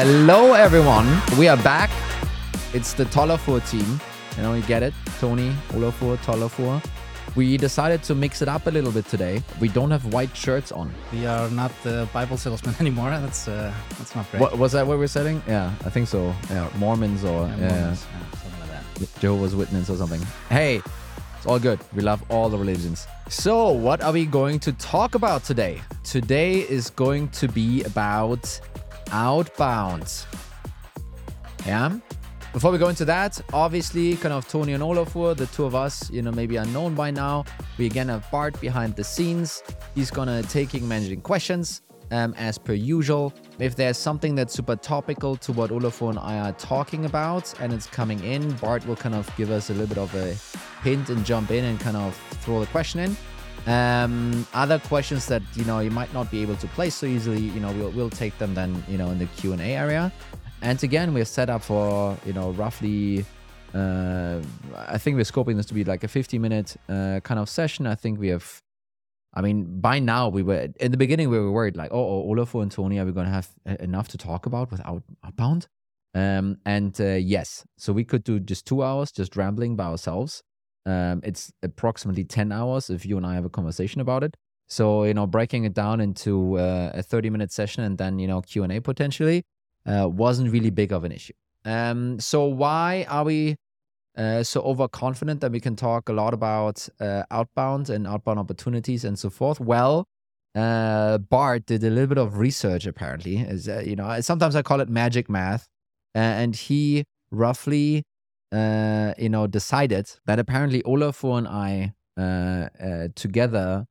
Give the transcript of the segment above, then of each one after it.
Hello, everyone. We are back. It's the Tolafur team. You know, you get it. Toni, Olafur, Tolafur. We decided to mix it up a little bit today. We don't have white shirts on. We are not the Bible salesman anymore. That's uh, that's not great. What, was that what we're selling? Yeah, I think so. Yeah, Mormons or Yeah, yeah, Mormons, yeah, something like that. Jehovah's Witness or something. Hey, it's all good. We love all the religions. So, what are we going to talk about today? Today is going to be about outbound. Yeah. Before we go into that, obviously, kind of Toni and Olafur, the two of us, you know, maybe unknown by now. We again have Bart behind the scenes. He's gonna taking managing questions, um, as per usual. If there's something that's super topical to what Olafur and I are talking about, and it's coming in, Bart will kind of give us a little bit of a hint and jump in and kind of throw the question in. Um, other questions that you know you might not be able to place so easily, you know, we'll we'll take them then, you know, in the Q and A area. And again, we're set up for you know roughly. Uh, I think we're scoping this to be like a 50 minute uh, kind of session. I think we have. I mean, by now we were in the beginning we were worried like, oh, oh Olafur and Toni, are we going to have e- enough to talk about without outbound? Um, and uh, yes, so we could do just two hours, just rambling by ourselves. Um, it's approximately 10 hours if you and I have a conversation about it. So, you know, breaking it down into uh, a 30 minute session and then, you know, Q&A potentially uh, wasn't really big of an issue. Um, so why are we uh, so overconfident that we can talk a lot about uh, outbound and outbound opportunities and so forth? Well, uh, Bart did a little bit of research apparently. Is you know sometimes I call it magic math, and he roughly uh, you know decided that apparently Olafur and I uh, uh, together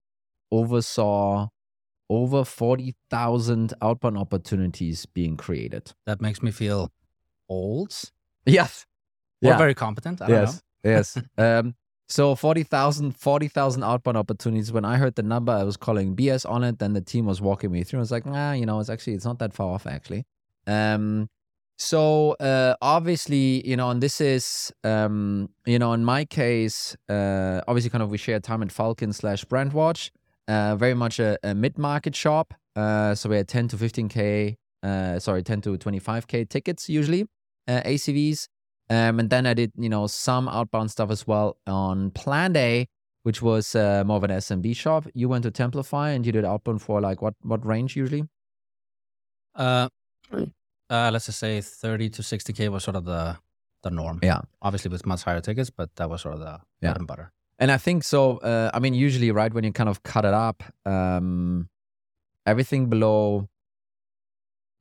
oversaw over 40,000 outbound opportunities being created. That makes me feel old Yes. or Yeah. very competent. I don't yes. Yes. um, so 40,000 40,000 outbound opportunities. When I heard the number, I was calling BS on it. Then the team was walking me through. I was like, nah, you know, it's actually, it's not that far off actually. Um, so uh, obviously, you know, and this is, um, you know, in my case, uh, obviously, kind of we share time at Falcon slash Brandwatch, uh, very much a, a mid market shop. Uh, so we had 10 to 15k, uh, sorry, 10 to 25k tickets usually, uh, ACVs. Um, and then I did, you know, some outbound stuff as well on Planday, which was uh, more of an SMB shop. You went to Templafy and you did outbound for like what what range usually? Uh, uh, let's just say 30 to 60k was sort of the the norm. Yeah. Obviously with much higher tickets, but that was sort of the Yeah. bread and butter. And I think so. Uh, I mean, usually, right when you kind of cut it up, um, everything below,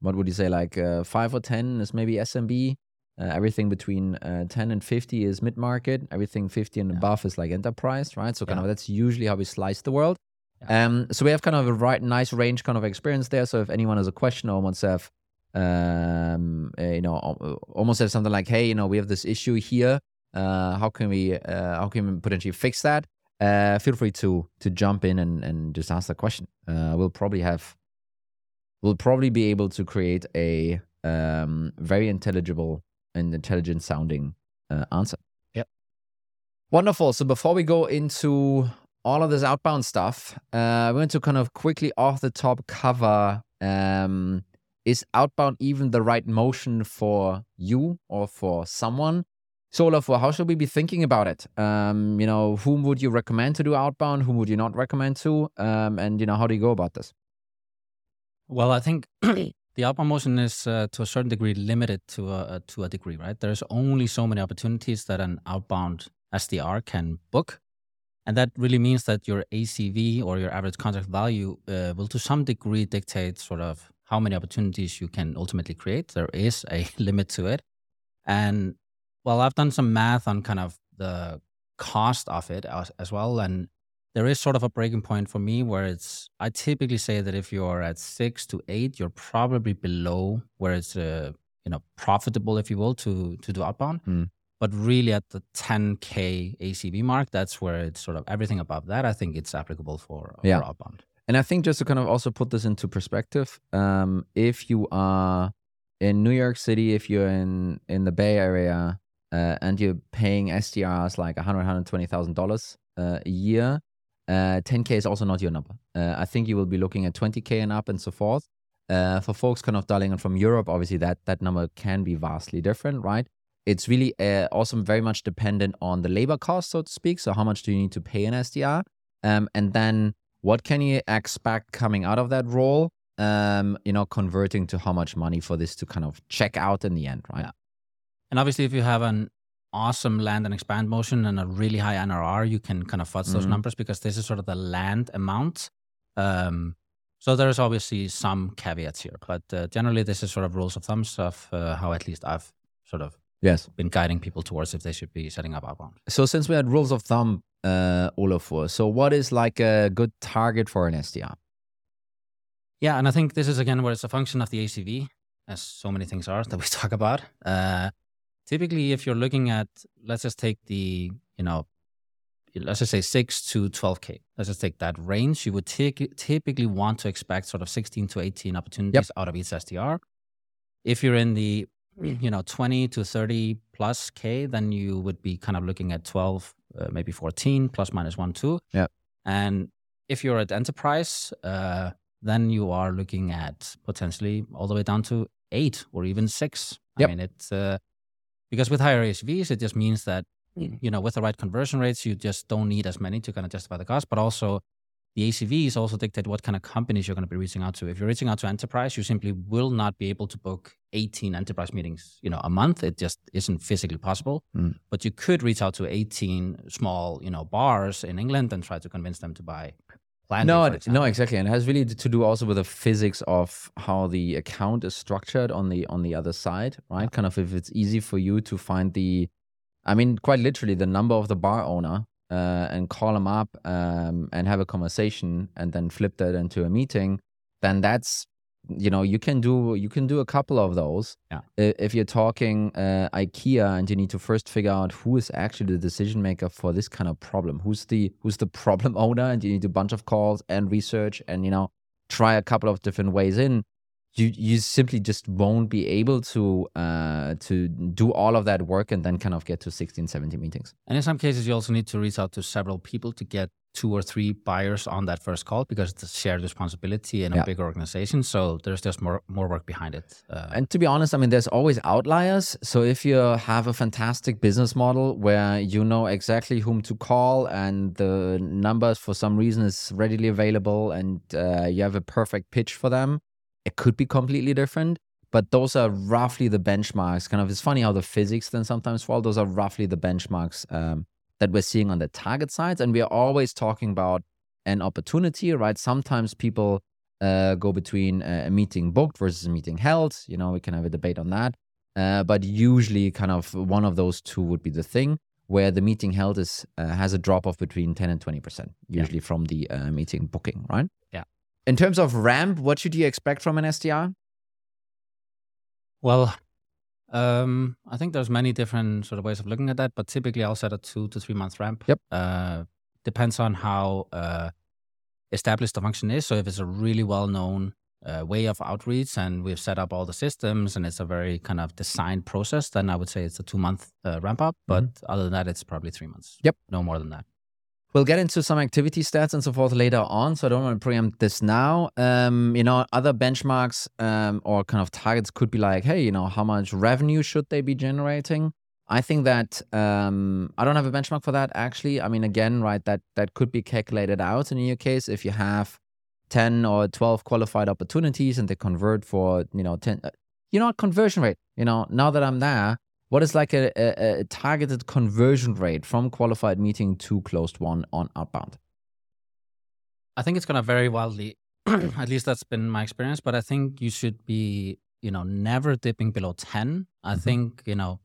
what would you say, like uh, five or ten is maybe SMB. Uh, everything between uh, ten and fifty is mid market. Everything fifty and Yeah. above is like enterprise, right? So kind Yeah. of that's usually how we slice the world. Um, so we have kind of a right, nice range kind of experience there. So if anyone has a question or wants to have, um, uh, you know, almost have something like, hey, you know, we have this issue here. Uh, how can we, uh, how can we potentially fix that? Uh, feel free to to jump in and and just ask the question. Uh, we'll probably have, we'll probably be able to create a um very intelligible and intelligent sounding uh, answer. Yep. Wonderful. So before we go into all of this outbound stuff, uh, we want to kind of quickly off the top cover um, is outbound even the right motion for you or for someone? So, Olafur, how should we be thinking about it? Um, you know, whom would you recommend to do outbound? Whom would you not recommend to? Um, and you know, how do you go about this? Well, I think the outbound motion is uh, to a certain degree limited to a to a degree, right? There's only so many opportunities that an outbound SDR can book, and that really means that your ACV or your average contract value uh, will, to some degree, dictate sort of how many opportunities you can ultimately create. There is a limit to it, and well, I've done some math on kind of the cost of it as, as well, and there is sort of a breaking point for me where it's i typically say that if you're at six to eight you're probably below where it's uh, you know profitable if you will to to do outbound Mm. but really at the 10k acv mark that's where it's sort of everything above that i think it's applicable for, Yeah. for outbound And I think just to kind of also put this into perspective, um, if you are in New York City, if you're in in the Bay Area, uh, and you're paying SDRs like 100, 120,000 dollars uh, a year, uh, 10k is also not your number. Uh, I think you will be looking at 20k and up and so forth. Uh, for folks kind of dialing in from Europe, obviously that that number can be vastly different, right? It's really uh, also very much dependent on the labor cost, so to speak. So how much do you need to pay an SDR, um, and then what can you expect coming out of that role? Um, you know, converting to how much money for this to kind of check out in the end, right? Yeah. And obviously, if you have an awesome land and expand motion and a really high NRR, you can kind of fudge those Mhm. numbers because this is sort of the land amount. Um, so there's obviously some caveats here, but uh, generally, this is sort of rules of thumbs of uh, how at least I've sort of Yes. been guiding people towards if they should be setting up outbound. So since we had rules of thumb, uh, Olafur, so what is like a good target for an SDR? Yeah, and I think this is again where it's a function of the ACV, as so many things are that we talk about. Uh, typically, if you're looking at, let's just take the, you know, let's just say six to 12k. Let's just take that range. You would take, typically want to expect sort of 16 to 18 opportunities out of each SDR. If you're in the, you know, 20 to 30 plus k, then you would be kind of looking at 12, uh, maybe 14 plus minus one, two. yeah And if you're at enterprise, uh, then you are looking at potentially all the way down to eight or even six. Yep. I mean, it's uh, because with higher ACVs it just means that you know with the right conversion rates, you just don't need as many to kind of justify the cost. But also, the ACVs also dictate what kind of companies you're going to be reaching out to. If you're reaching out to enterprise, you simply will not be able to book 18 enterprise meetings, you know, a month. It just isn't physically possible. Mm. But you could reach out to 18 small, you know, bars in England and try to convince them to buy. Plan no, no, exactly, and it has really to do also with the physics of how the account is structured on the on the other side, right? Kind of if it's easy for you to find the, I mean, quite literally the number of the bar owner uh, and call them up um, and have a conversation and then flip that into a meeting, then that's you know you can do you can do a couple of those. Yeah. If you're talking uh, IKEA and you need to first figure out who is actually the decision maker for this kind of problem, who's the who's the problem owner, and you need a bunch of calls and research and you know try a couple of different ways in. You you simply just won't be able to uh, to do all of that work and then kind of get to 16, 17 meetings. And in some cases, you also need to reach out to several people to get two or three buyers on that first call because it's a shared responsibility in a Yeah. big organization. So there's just more more work behind it. Uh, And to be honest, I mean, there's always outliers. So if you have a fantastic business model where you know exactly whom to call and the numbers for some reason is readily available and uh, you have a perfect pitch for them, it could be completely different. But those are roughly the benchmarks. Kind of, it's funny how the physics then sometimes fall. Those are roughly the benchmarks um, that we're seeing on the target sides. And we're always talking about an opportunity, right? Sometimes people uh, go between a meeting booked versus a meeting held. You know, we can have a debate on that. Uh, but usually, kind of one of those two would be the thing where the meeting held is uh, has a drop off between 10 and 20 percent, Yeah. usually from the uh, meeting booking, right? Yeah. In terms of ramp, what should you expect from an SDR? well, um, I think there's many different sort of ways of looking at that, but typically I'll set a two to three month ramp. Yep. Uh, depends on how uh, established the function is. So if it's a really well known uh, way of outreach and we've set up all the systems and it's a very kind of designed process, then I would say it's a two month uh, ramp up. But other than that, it's probably three months. Yep. No more than that. We'll get into some activity stats and so forth later on, so I don't want to preempt this now. Um, you know, other benchmarks um, or kind of targets could be like, hey, you know, how much revenue should they be generating? I think that um, I don't have a benchmark for that actually. I mean, again, right, that that could be calculated out in your case if you have ten or twelve qualified opportunities and they convert for you know ten. uh, You know, conversion rate. You know, now that I'm there, what is like a, a, a targeted conversion rate from qualified meeting to closed won on outbound? I think it's going to vary wildly. At least that's been my experience. But I think you should be, you know, never dipping below 10. I Mhm. think, you know,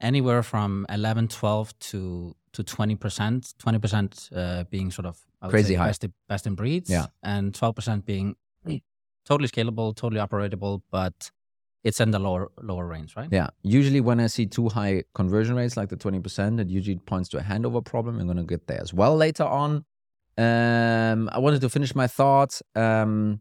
anywhere from 11, 12 to to 20%, 20% uh, being sort of Crazy say high. best, best in breeds. Yeah. And 12% being totally scalable, totally operatable, but it's in the lower lower range, right? Yeah. Usually, when I see too high conversion rates, like the 20%, it usually points to a handover problem. I'm going to get there as well later on. Um, I wanted to finish my thoughts, um,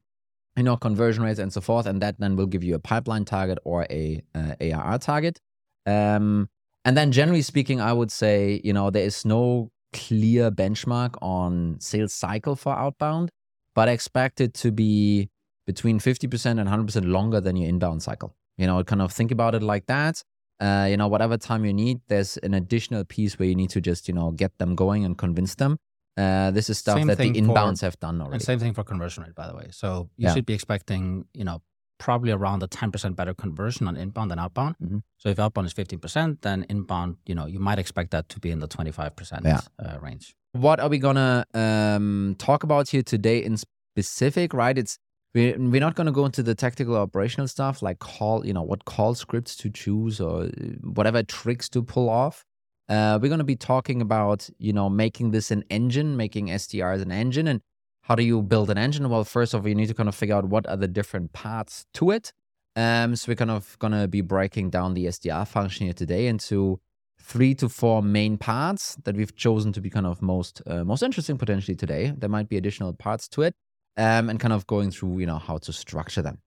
you know, conversion rates and so forth. And that then will give you a pipeline target or a uh, ARR target. Um, and then, generally speaking, I would say, you know, there is no clear benchmark on sales cycle for outbound, but I expect it to be between 50% and 100% longer than your inbound cycle. You know, kind of think about it like that. Uh, you know, whatever time you need, there's an additional piece where you need to just, you know, get them going and convince them. Uh, this is stuff Same that the thing for- inbounds have done already. And same thing for conversion rate, by the way. So you Yeah. should be expecting, you know, probably around a 10% better conversion on inbound than outbound. Mhm. So if outbound is 15%, then inbound, you know, you might expect that to be in the 25% Yeah. uh, range. what are we gonna um, talk about here today in specific? Right? It's we're, not gonna go into the tactical operational stuff like call, you know, what call scripts to choose or uh, whatever tricks to pull off. Uh, we're gonna be talking about you know making this an engine, making SDRs an engine, and how do you build an engine? Well, first of all, you need to kind of figure out what are the different parts to it. Um, so we're kind of gonna be breaking down the SDR function here today into three to four main parts that we've chosen to be kind of most uh, most interesting potentially today. There might be additional parts to it, um, and kind of going through you know how to structure them.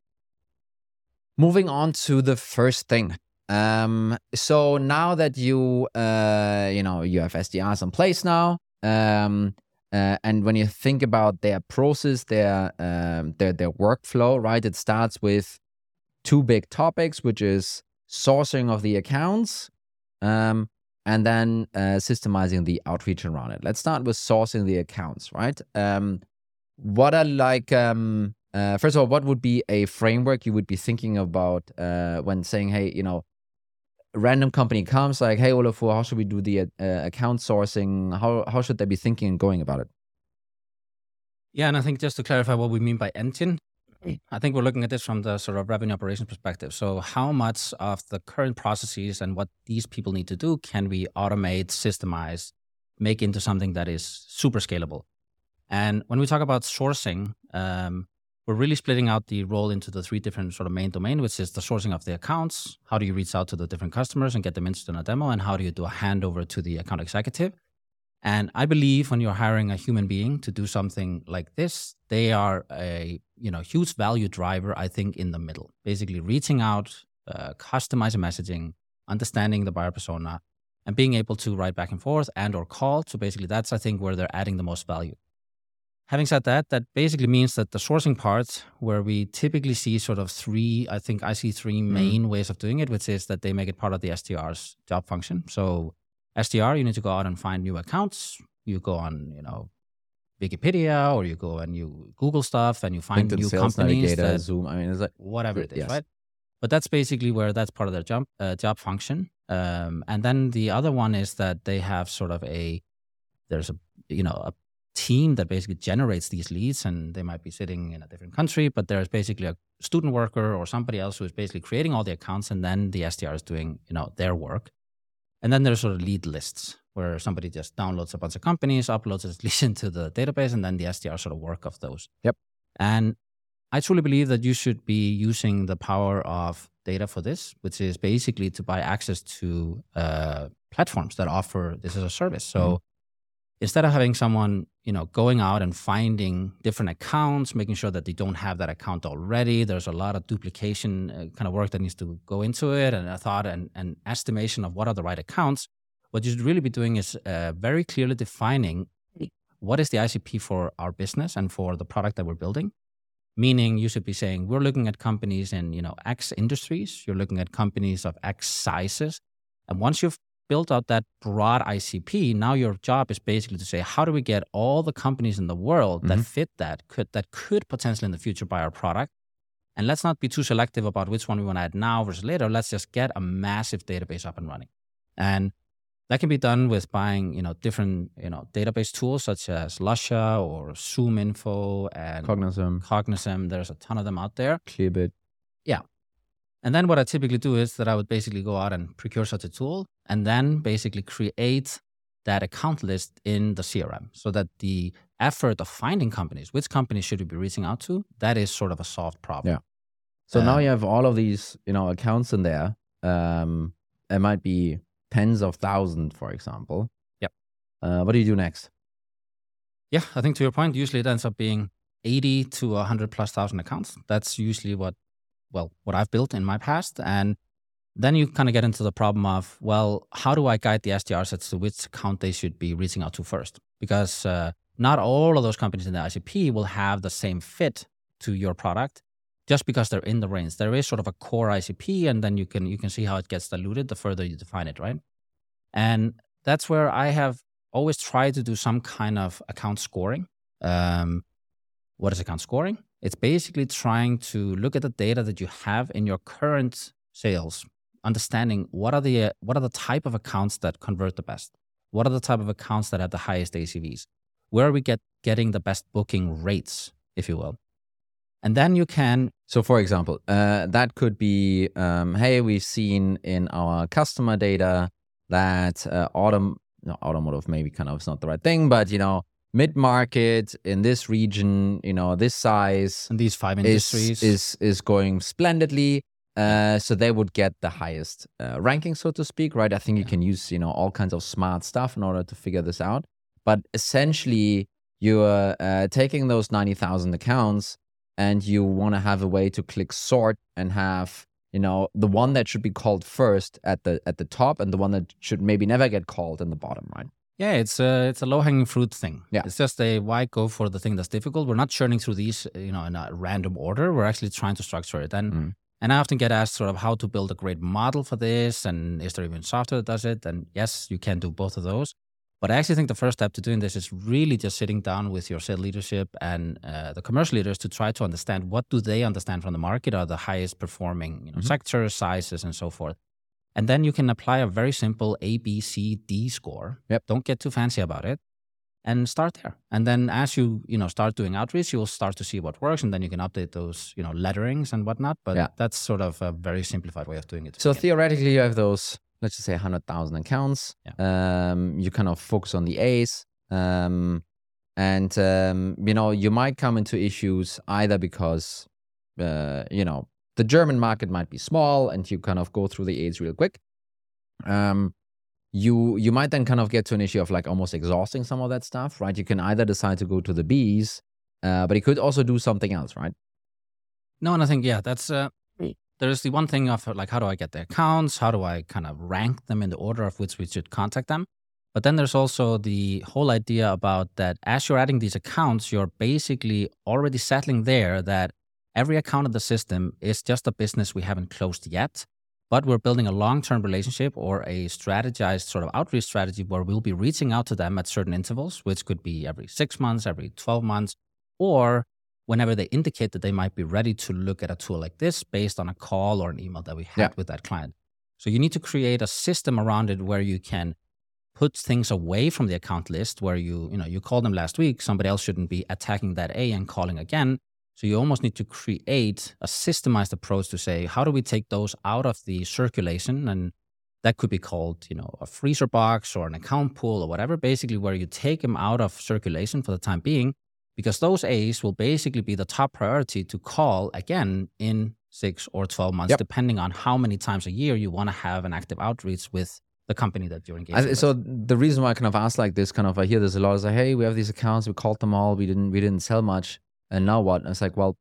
Moving on to the first thing. Um, so now that you uh, you know you have SDRs in place now, um, uh, and when you think about their process, their um, their their workflow, right? It starts with two big topics, which is sourcing of the accounts um, and then uh, systemizing the outreach around it. Let's start with sourcing the accounts, right? Um, what are like, um, uh, first of all, what would be a framework you would be thinking about uh, when saying, hey, you know, random company comes like, hey, Olafur, how should we do the uh, account sourcing? How, how should they be thinking and going about it? Yeah, and I think just to clarify what we mean by engine, I think we're looking at this from the sort of revenue operations perspective. So, how much of the current processes and what these people need to do can we automate, systemize, make into something that is super scalable? And when we talk about sourcing, um, we're really splitting out the role into the three different sort of main domain, which is the sourcing of the accounts. How do you reach out to the different customers and get them interested in a demo? And how do you do a handover to the account executive? And I believe when you're hiring a human being to do something like this, they are a you know huge value driver. I think in the middle, basically reaching out, uh, customizing messaging, understanding the buyer persona, and being able to write back and forth and or call. So basically, that's I think where they're adding the most value. Having said that, that basically means that the sourcing part, where we typically see sort of three, I think I see three main ways of doing it, which is that they make it part of the SDR's job function. So SDR, you need to go out and find new accounts. You go on, you know, Wikipedia or you go and you Google stuff and you find LinkedIn new Sales companies Navigator, that Zoom. I mean, it's like whatever it is, Yes. right? But that's basically where that's part of their job uh, job function. Um, and then the other one is that they have sort of a there's a you know a team that basically generates these leads, and they might be sitting in a different country, but there's basically a student worker or somebody else who is basically creating all the accounts, and then the SDR is doing you know their work. And then there's sort of lead lists where somebody just downloads a bunch of companies, uploads his leads into the database, and then the SDR sort of work of those. Yep. And I truly believe that you should be using the power of data for this, which is basically to buy access to uh, platforms that offer this as a service. So Mm-hmm. Instead of having someone, you know, going out and finding different accounts, making sure that they don't have that account already, there's a lot of duplication uh, kind of work that needs to go into it, and a thought and, and estimation of what are the right accounts. What you should really be doing is uh, very clearly defining what is the ICP for our business and for the product that we're building. Meaning you should be saying we're looking at companies in you know x industries. You're looking at companies of x sizes. And once you've built out that broad icp now your job is basically to say how do we get all the companies in the world that Mhm. fit that could that could potentially in the future buy our product and let's not be too selective about which one we want to add now versus later let's just get a massive database up and running and that can be done with buying, you know, different, you know, database tools such as Lusha or ZoomInfo and Cognism, Cognism. There's a ton of them out there. Clearbit. And then what I typically do is that I would basically go out and procure such a tool and then basically create that account list in the CRM so that the effort of finding companies, which companies should we be reaching out to, that is sort of a solved problem. Yeah. So now Um, you have all of these, you know, accounts in there. Um, it might be tens of thousands, for example. Yep. Uh, what do you do next? Yeah, I think to your point, usually it ends up being 80 to 100 plus thousand accounts. That's usually what, well, what I've built in my past. And then you kind of get into the problem of, well, how do I guide the SDRs as to which account they should be reaching out to first? Because uh, not all of those companies in the ICP will have the same fit to your product. just because they're in the range. There is sort of a core ICP, and then you can you can see how it gets diluted the further you define it, right? And that's where I have always tried to do some kind of account scoring. Um, what is account scoring? It's basically trying to look at the data that you have in your current sales, understanding what are the uh, what are the type of accounts that convert the best, what are the type of accounts that have the highest ACVs, where are we get getting the best booking rates, if you will, and then you can. So, for example, uh, that could be, um, hey, we've seen in our customer data that uh, autom- no, automotive maybe kind of is not the right thing, but you know, mid market in this region, you know, this size, and these five is industries is is going splendidly. Uh, so they would get the highest uh, ranking, so to speak, right? I think you Yeah. can use you know all kinds of smart stuff in order to figure this out. But essentially, you're uh, taking those ninety thousand accounts, and you want to have a way to click sort and have you know the one that should be called first at the at the top, and the one that should maybe never get called in the bottom, right? Yeah, it's a it's a low hanging fruit thing. Yeah. it's just a why go for the thing that's difficult. We're not churning through these, you know, in a random order. We're actually trying to structure it. And Mm. And I often get asked sort of how to build a great model for this, and is there even software that does it? And yes, you can do both of those. But I actually think the first step to doing this is really just sitting down with your sales leadership and uh, the commercial leaders to try to understand what do they understand from the market are the highest performing you know, Mhm. sectors, sizes, and so forth. And then you can apply a very simple A, B, C, D score. Yep. Don't get too fancy about it. And start there. And then as you, you know, start doing outreach, you'll start to see what works and then you can update those, you know, letterings and whatnot. But Yeah. that's sort of a very simplified way of doing it. So theoretically, you have those, let's just say, hundred thousand accounts. Um, you kind of focus on the A's, um, and um, you know you might come into issues either because, uh, you know, the German market might be small, and you kind of go through the A's real quick. Um, you you might then kind of get to an issue of like almost exhausting some of that stuff, right? You can either decide to go to the bees, uh, but you could also do something else, right? No, and I think yeah, that's uh, there's the one thing of like how do I get the accounts? How do I kind of rank them in the order of which we should contact them? But then there's also the whole idea about that as you're adding these accounts, you're basically already settling there that every account in the system is just a business we haven't closed yet, but we're building a long-term relationship or a strategized sort of outreach strategy where we'll be reaching out to them at certain intervals, which could be every six months, every 12 months, or whenever they indicate that they might be ready to look at a tool like this based on a call or an email that we had Yeah. with that client. So you need to create a system around it where you can put things away from the account list where you, you know, you called them last week, somebody else shouldn't be attacking that A and calling again. So you almost need to create a systemized approach to say, how do we take those out of the circulation? And that could be called, you know, a freezer box or an account pool or whatever, basically where you take them out of circulation for the time being, because those A's will basically be the top priority to call again in six or 12 months, Yep. depending on how many times a year you want to have an active outreach with the company that you're engaged I, with. so the reason why I kind of ask like this, kind of I hear this a lot is like, hey, we have these accounts, we called them all, we didn't we didn't sell much, and now what? And it's like, well,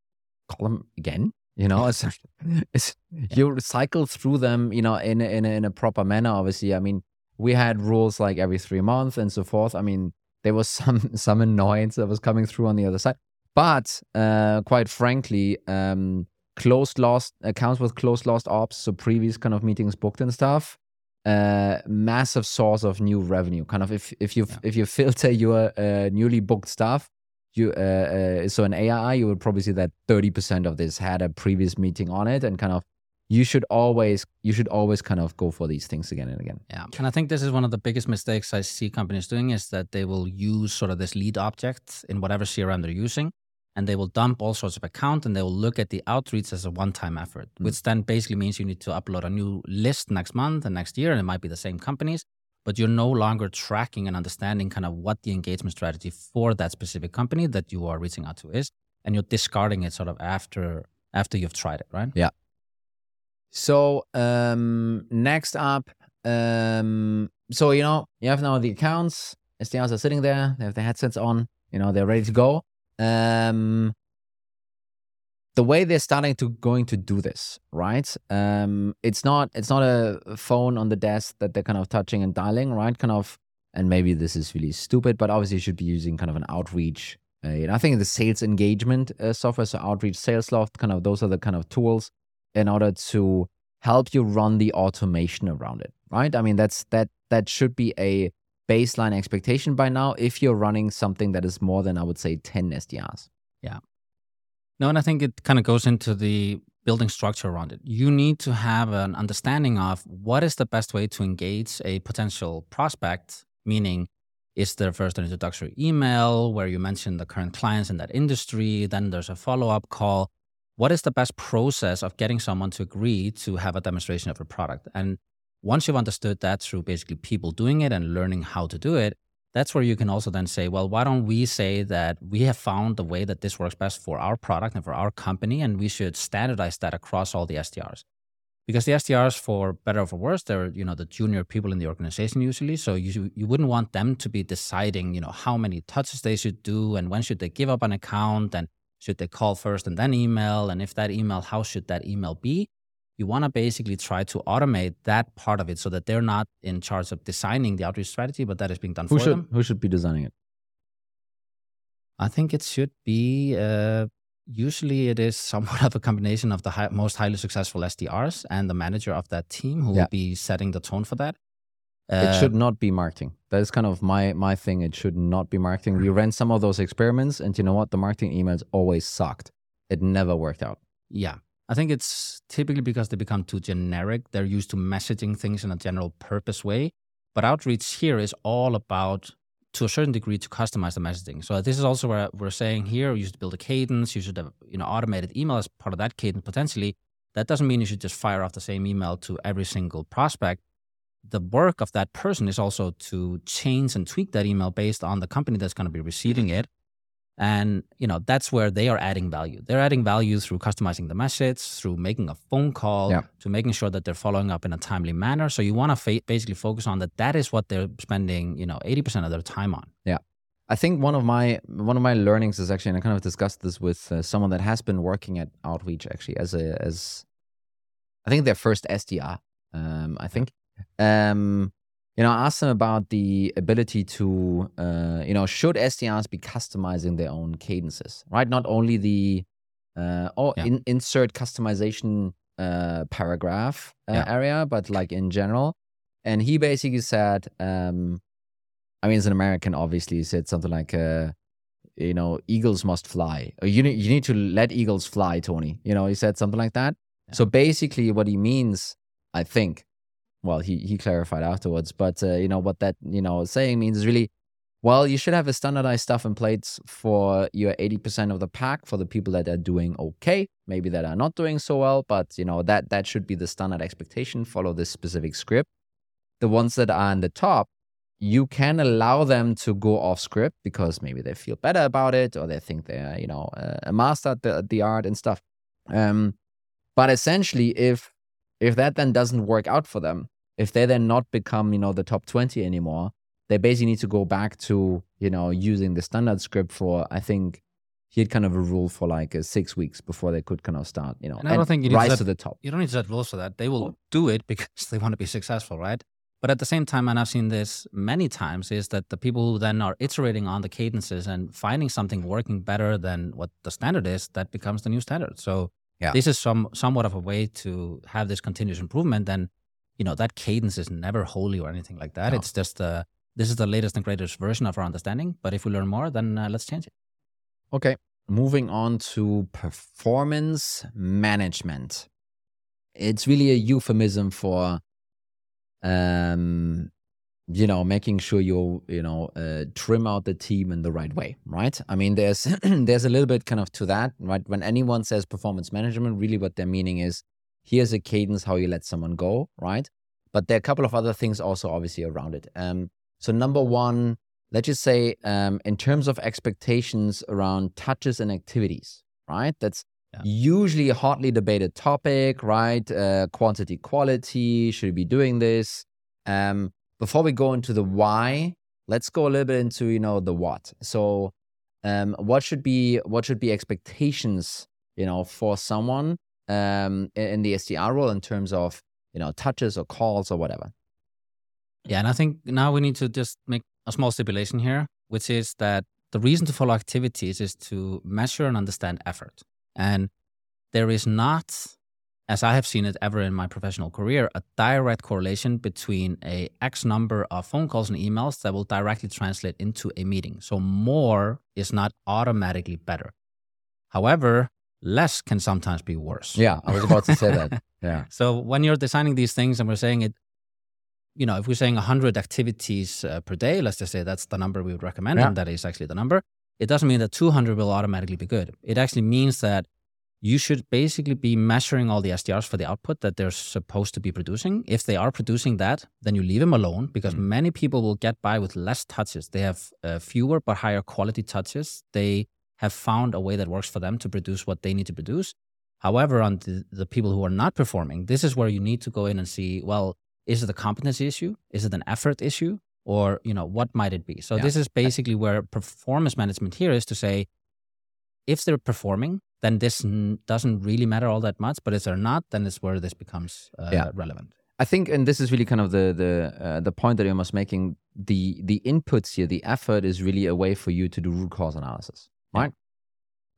call them again. You know, it's, it's you cycle through them, you know, in a, in a, in a proper manner. Obviously, I mean, we had rules like every three months and so forth. I mean, there was some some annoyance that was coming through on the other side, but uh, quite frankly, um, closed lost accounts with closed lost ops, so previous kind of meetings booked and stuff uh massive source of new revenue kind of if if you Yeah. if you filter your uh, newly booked stuff you uh, uh so in AII you would probably see that 30% of this had a previous meeting on it and kind of you should always you should always kind of go for these things again and again Yeah. And I think this is one of the biggest mistakes I see companies doing is that they will use sort of this lead object in whatever CRM they're using. And they will dump all sorts of account and they will look at the outreach as a one time effort, Mm. which then basically means you need to upload a new list next month and next year. And it might be the same companies, but you're no longer tracking and understanding kind of what the engagement strategy for that specific company that you are reaching out to is. And you're discarding it sort of after after you've tried it, right? Yeah. So um next up, um so you know, you have now the accounts, SDRs are sitting there, they have their headsets on, you know, they're ready to go. Um the way they're starting to going to do this, right? Um it's not it's not a phone on the desk that they're kind of touching and dialing, right? Kind of and maybe this is really stupid, but obviously you should be using kind of an outreach uh, you know, I think the sales engagement uh, software, so Outreach Salesloft, kind of those are the kind of tools in order to help you run the automation around it, right? I mean, that's that that should be a baseline expectation by now if you're running something that is more than I would say 10 SDRs. Yeah. No, and I think it kind of goes into the building structure around it. You need to have an understanding of what is the best way to engage a potential prospect, meaning is there first an introductory email where you mention the current clients in that industry, then there's a follow-up call. What is the best process of getting someone to agree to have a demonstration of a product? And once you've understood that through basically people doing it and learning how to do it, that's where you can also then say, well, why don't we say that we have found the way that this works best for our product and for our company, and we should standardize that across all the SDRs. Because the SDRs, for better or for worse, they're you know the junior people in the organization usually. So you you wouldn't want them to be deciding you know how many touches they should do and when should they give up an account and should they call first and then email and if that email how should that email be you want to basically try to automate that part of it so that they're not in charge of designing the outreach strategy, but that is being done who for should, them. Who should be designing it? I think it should be. Uh, usually, it is somewhat of a combination of the high, most highly successful SDRs and the manager of that team who Yeah. will be setting the tone for that. it Uh, should not be marketing. That is kind of my my thing. It should not be marketing. We ran some of those experiments, and you know what? The marketing emails always sucked. It never worked out. Yeah. I think it's typically because they become too generic. They're used to messaging things in a general purpose way. But outreach here is all about, to a certain degree, to customize the messaging. So this is also where we're saying here, you should build a cadence. You should have, you know, automated email as part of that cadence potentially. That doesn't mean you should just fire off the same email to every single prospect. The work of that person is also to change and tweak that email based on the company that's going to be receiving it and you know that's where they are adding value they're adding value through customizing the message through making a phone call Yeah. to making sure that they're following up in a timely manner so you want to fa- basically focus on that that is what they're spending you know 80% of their time on Yeah, I think one of my one of my learnings is actually, and I kind of discussed this with uh, someone that has been working at Outreach actually as a as I think their first SDR. Um, I think. Um, you know, I asked them about the ability to, uh, you know, should SDRs be customizing their own cadences, right? Not only the, uh, or Yeah. in, insert customization uh, paragraph uh, Yeah. area, but like in general. And he basically said, um, I mean, as an American, obviously, he said something like, uh, you know, eagles must fly. Or you need, you need to let eagles fly, Toni. You know, he said something like that. So basically, what he means, I think, well, he he clarified afterwards, but uh, you know what that you know saying means is really, well, you should have a standardized stuff in place for your eighty percent of the pack for the people that are doing okay, maybe that are not doing so well, but you know that that should be the standard expectation. Follow this specific script. The ones that are in the top, you can allow them to go off script because maybe they feel better about it or they think they're you know a master at the, the art and stuff. Um, but essentially, if if that then doesn't work out for them, if they then not become you know the top twenty anymore, they basically need to go back to you know using the standard script for I think he had kind of a rule for like uh, six weeks before they could kind of start you know And I don't think you need rise that- to the top. you don't need to set rules for that. They will do it because they want to be successful right? But at the same time and i've seen this many times is that the people who then are iterating on the cadences and finding something working better than what the standard is that becomes the new standard. So Yeah. this is some somewhat of a way to have this continuous improvement and you know that cadence is never holy or anything like that No. it's just the this is the latest and greatest version of our understanding but if we learn more then uh, let's change it Okay, moving on to performance management. It's really a euphemism for, um, you know, making sure you you know uh, trim out the team in the right way, right? I mean, there's there's a little bit kind of to that, right? When anyone says performance management, really what they're meaning is here's a cadence how you let someone go, right? But there are a couple of other things also obviously around it. Um, so number one, let's just say um, in terms of expectations around touches and activities, right? That's Yeah. usually a hotly debated topic, right? Uh, quantity, quality. Should we be doing this? Um, before we go into the why, let's go a little bit into you know the what. So, um, what should be what should be expectations, you know, for someone um, in the SDR role in terms of you know touches or calls or whatever. Yeah, and I think now we need to just make a small stipulation here, which is that the reason to follow activities is to measure and understand effort. And there is not, as I have seen it ever in my professional career, a direct correlation between a X number of phone calls and emails that will directly translate into a meeting. So more is not automatically better. However, less can sometimes be worse. Yeah, I was about to say that. Yeah. So when you're designing these things and we're saying it, you know, if we're saying 100 activities uh, per day, let's just say that's the number we would recommend, Yeah. and that is actually the number. It doesn't mean that 200 will automatically be good. It actually means that you should basically be measuring all the SDRs for the output that they're supposed to be producing. If they are producing that, then you leave them alone because Mm. many people will get by with less touches. They have uh, fewer but higher quality touches. They have found a way that works for them to produce what they need to produce. However, on the, the people who are not performing, this is where you need to go in and see, well, is it a competency issue? Is it an effort issue? Or, you know, what might it be? So Yeah. this is basically where performance management here is to say, if they're performing, then this n- doesn't really matter all that much. But if they're not, then it's where this becomes uh, Yeah. relevant. I think, and this is really kind of the the uh, the point that you're almost making. The the inputs here, the effort is really a way for you to do root cause analysis, Yeah. right?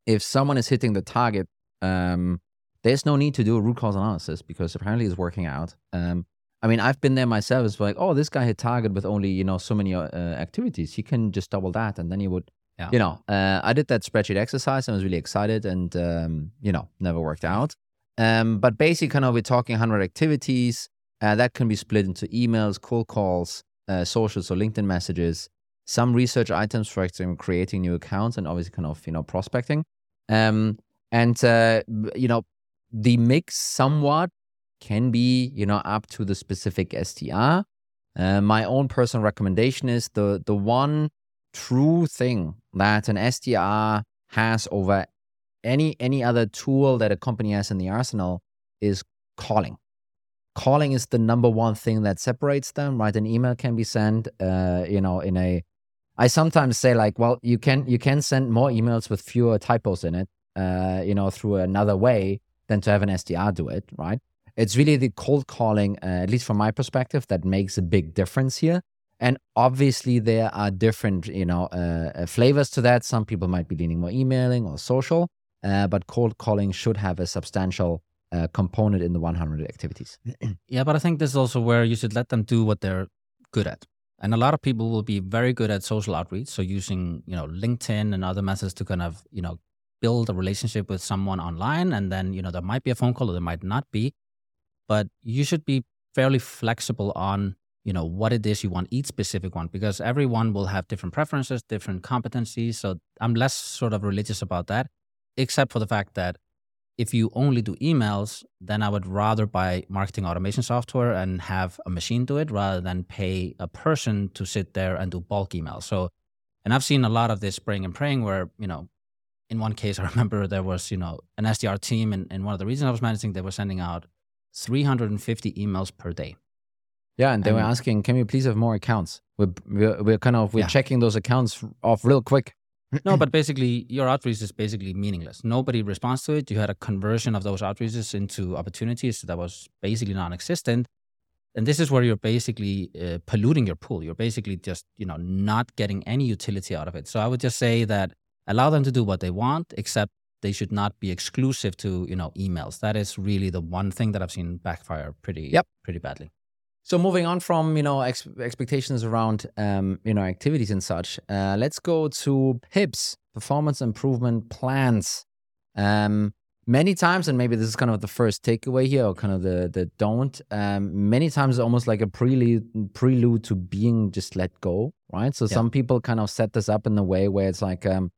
If someone is hitting the target, um, there's no need to do a root cause analysis because apparently it's working out. Um, I mean, I've been there myself. It's like, oh, this guy hit target with only you know so many uh, activities. He can just double that, and then he would, Yeah. you know. Uh, I did that spreadsheet exercise. and was really excited, and um, you know, never worked out. Um, but basically, kind of, we're talking 100 activities. Uh, that can be split into emails, cold calls, uh, social, so LinkedIn messages, some research items for example, creating new accounts, and obviously kind of you know prospecting. Um, and uh, you know the mix somewhat can be you know up to the specific SDR. Uh, my own personal recommendation is the the one true thing that an SDR has over any any other tool that a company has in the arsenal is calling. Calling is the number one thing that separates them right? An email can be sent uh you know in a i sometimes say like well you can you can send more emails with fewer typos in it uh you know through another way than to have an sdr do it right? It's really the cold calling uh, at least from my perspective that makes a big difference here and obviously there are different you know uh, uh, flavors to that. Some people might be leaning more emailing or social uh, but cold calling should have a substantial uh, component in the 100 activities. Yeah, but I think this is also where you should let them do what they're good at. And a lot of people will be very good at social outreach, so using you know LinkedIn and other methods to kind of you know build a relationship with someone online, and then you know there might be a phone call or there might not be, but you should be fairly flexible on you know what it is you want each specific one because everyone will have different preferences, different competencies. So I'm less sort of religious about that, except for the fact that if you only do emails, then I would rather buy marketing automation software and have a machine do it rather than pay a person to sit there and do bulk emails. So, and I've seen a lot of this spraying and praying where, you know, in one case, I remember there was, you know, an SDR team and, one of the regions I was managing, they were sending out 350 emails per day. Yeah, and they were And- asking, "Can we please have more accounts?" We're we're, we're kind of we're Yeah. checking those accounts off real quick. No, but basically, your outreach is basically meaningless. Nobody responds to it. You had a conversion of those outreaches into opportunities that was basically non-existent, and this is where you're basically uh, polluting your pool. You're basically just you know not getting any utility out of it. So I would just say that allow them to do what they want, except they should not be exclusive to you know emails. That is really the one thing that I've seen backfire pretty Yep. pretty badly. So moving on from you know ex- expectations around um, you know activities and such, uh, let's go to PIPs, performance improvement plans. Um, many times, and maybe this is kind of the first takeaway here, or kind of the the don't. Um, many times, almost like a prelude prelude to being just let go, right? So Yeah. some people kind of set this up in a way where it's like. Um,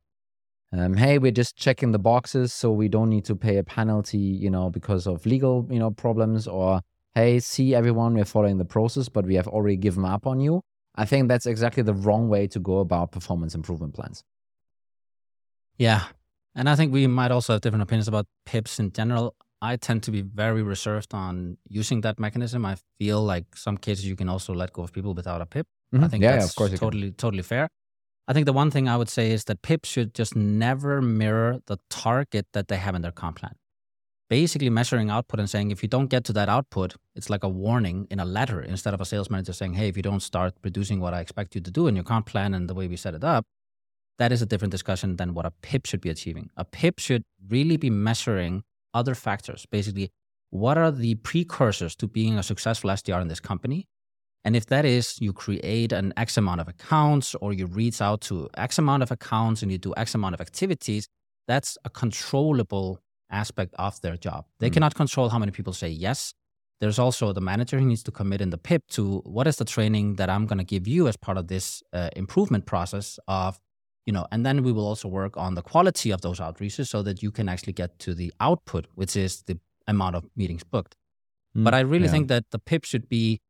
um, hey, we're just checking the boxes, so we don't need to pay a penalty, you know, because of legal, you know, problems, or hey, see everyone, we're following the process, but we have already given up on you. I think that's exactly the wrong way to go about performance improvement plans. Yeah. And I think we might also have different opinions about PIPs in general. I tend to be very reserved on using that mechanism. I feel like some cases you can also let go of people without a PIP. I Mhm. think yeah, that's of course, totally totally fair. I think the one thing I would say is that PIPs should just never mirror the target that they have in their comp plan. Basically measuring output and saying if you don't get to that output, it's like a warning in a letter instead of a sales manager saying, Hey, if you don't start producing what I expect you to do and you can't plan and the way we set it up, that is a different discussion than what a PIP should be achieving. A PIP should really be measuring other factors. Basically, what are the precursors to being a successful SDR in this company? And if that is you create an X amount of accounts or you reach out to X amount of accounts and you do X amount of activities, that's a controllable aspect of their job. They mm. cannot control how many people say yes. There's also the manager who needs to commit in the PIP to what is the training that I'm going to give you as part of this uh, improvement process of you know and then we will also work on the quality of those outreaches so that you can actually get to the output which is the amount of meetings booked mm, but i really yeah. think that the pip should be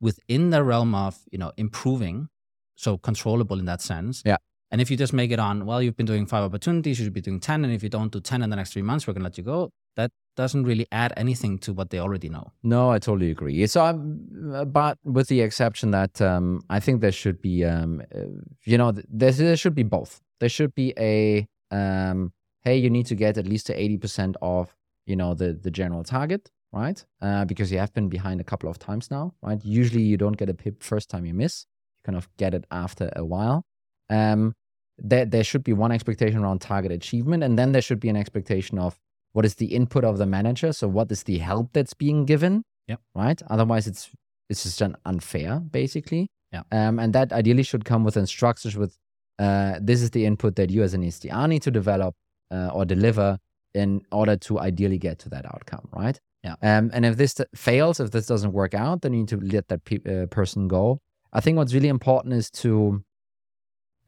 within the realm of you know improving so controllable in that sense yeah and if you just make it on well you've been doing five opportunities you should be doing 10 and if you don't do 10 in the next three months we're going to let you go that doesn't really add anything to what they already know. No, I totally agree. So, I'm, but with the exception that um, I think there should be, um, uh, you know, there, there should be both. There should be a, um, hey, you need to get at least to eighty percent of, you know, the the general target, right? Uh, because you have been behind a couple of times now, right? Usually, you don't get a pip first time you miss. You kind of get it after a while. Um, there there should be one expectation around target achievement, and then there should be an expectation of what is the input of the manager. So what is the help that's being given? Yeah right? Otherwise it's it's just an unfair basically. Yeah um, and that ideally should come with instructions with uh, this is the input that you as an SDR need to develop uh, or deliver in order to ideally get to that outcome right? Yeah um, and if this t- fails if this doesn't work out then you need to let that pe- uh, person go. I think what's really important is to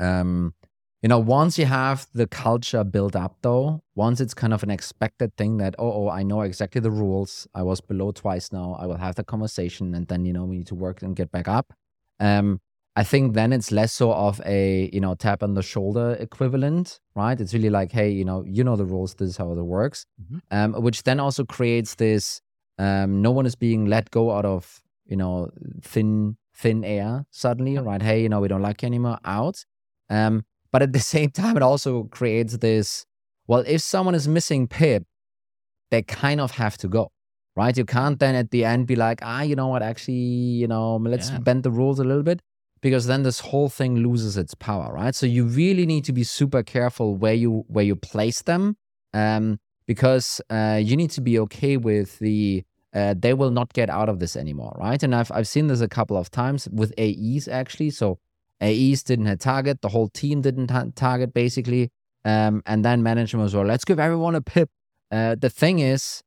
um, you know, once you have the culture built up, though, once it's kind of an expected thing that, oh, oh, I know exactly the rules. I was below twice now. I will have the conversation, and then you know we need to work and get back up. Um, I think then it's less so of a you know tap on the shoulder equivalent, right? It's really like, hey, you know, you know the rules. This is how it works. Mm-hmm. Um, which then also creates this. Um, no one is being let go out of you know thin thin air suddenly, right? Hey, you know, we don't like you anymore. Out. Um, but at the same time, it also creates this well, if someone is missing Pip, they kind of have to go, right? You can't then at the end be like, ah, you know what, actually, you know, let's yeah. bend the rules a little bit because then this whole thing loses its power, right? So you really need to be super careful where you where you place them, um, because uh, you need to be okay with the uh, they will not get out of this anymore, right? And I've I've seen this a couple of times with AEs actually. So AEs didn't hit target. The whole team didn't target basically. Um, and then management was well, let's give everyone a pip. Uh, the thing is,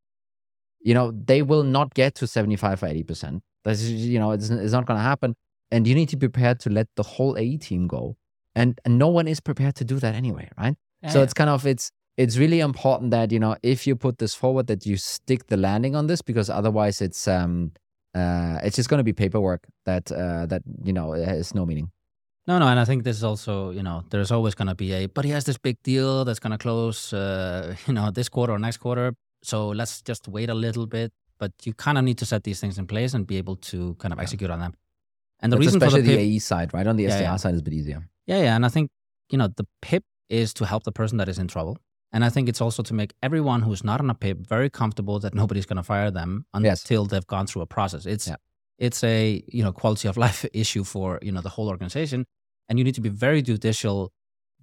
you know, they will not get to 75 or 80%. That's, you know, it's, it's not going to happen. And you need to be prepared to let the whole AE team go. And, and no one is prepared to do that anyway, right? Yeah, so it's kind of, it's, it's really important that, you know, if you put this forward, that you stick the landing on this because otherwise it's, um, uh, it's just going to be paperwork that, uh, that, you know, has no meaning. No, no, and I think this is also, you know, there's always going to be a, but he has this big deal that's going to close, uh, you know, this quarter or next quarter. So let's just wait a little bit. But you kind of need to set these things in place and be able to kind of yeah. execute on them. And the reason especially for the, PIP, the AE side, right? On the SDR yeah. side is a bit easier. Yeah, yeah, and I think you know the PIP is to help the person that is in trouble, and I think it's also to make everyone who's not on a PIP very comfortable that nobody's going to fire them until yes. they've gone through a process. It's yeah it's a you know quality of life issue for you know the whole organization. And you need to be very judicial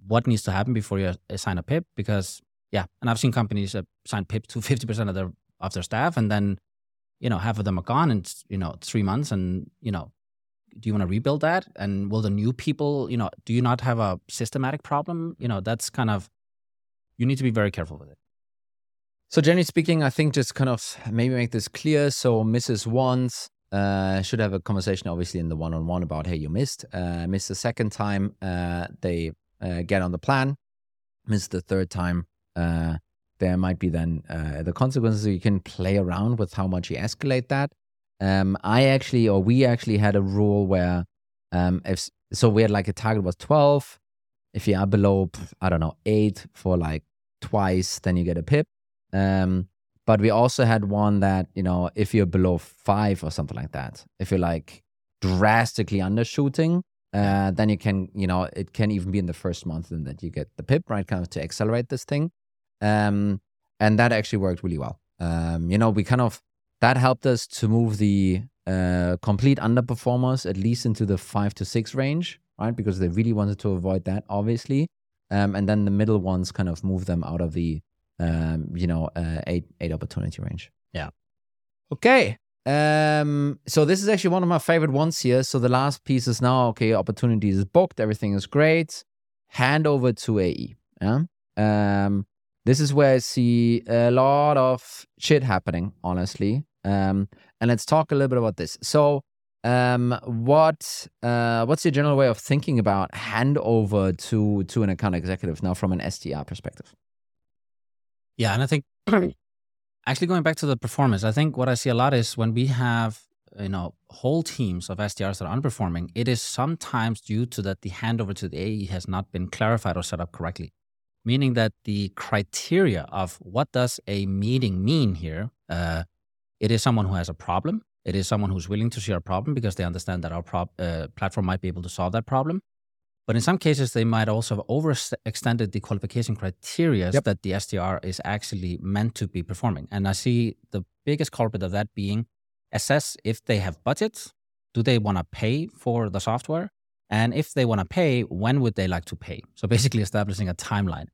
what needs to happen before you uh, assign a pip because yeah and i've seen companies that sign pip to 50% of their of their staff and then you know half of them are gone in you know three months and you know do you want to rebuild that? And will the new people you know do you not have a systematic problem? You know that's kind of you need to be very careful with it. So generally speaking i think just kind of maybe make this clear. So mrs once uh, should have a conversation, obviously, in the one-on-one about, hey, you missed, uh, missed the second time. Uh, they uh, get on the plan, missed the third time. Uh, there might be then uh, the consequences. You can play around with how much you escalate that. Um, I actually, or we actually had a rule where, um, if so, we had like a target was twelve. If you are below, I don't know, eight for like twice, then you get a pip. Um, but we also had one that, you know, if you're below five or something like that, if you're like drastically undershooting, uh, then you can, you know, it can even be in the first month and that you get the pip, right? Kind of to accelerate this thing. Um, and that actually worked really well. Um, you know, we kind of, that helped us to move the uh, complete underperformers at least into the five to six range, right? Because they really wanted to avoid that, obviously. um, and then the middle ones kind of move them out of the um, you know uh, eight eight opportunity range. Yeah. Okay. Um, so this is actually one of my favorite ones here. So the last piece is now okay. Opportunity is booked. Everything is great. Hand over to AE. Yeah. Um, this is where I see a lot of shit happening, honestly. Um, and let's talk a little bit about this. So, um, what uh, what's your general way of thinking about handover to to an account executive now from an SDR perspective? Yeah, and I think actually going back to the performance, I think what I see a lot is when we have you know whole teams of SDRs that are underperforming, it is sometimes due to that the handover to the AE has not been clarified or set up correctly. Meaning that the criteria of what does a meeting mean here, uh, it is someone who has a problem. It is someone who's willing to share a problem because they understand that our prop, uh, platform might be able to solve that problem. But in some cases, they might also have overextended the qualification criteria yep. that the SDR is actually meant to be performing. And I see the biggest culprit of that being assess if they have budget, Do they want to pay for the software? And if they want to pay, when would they like to pay? So basically, establishing a timeline.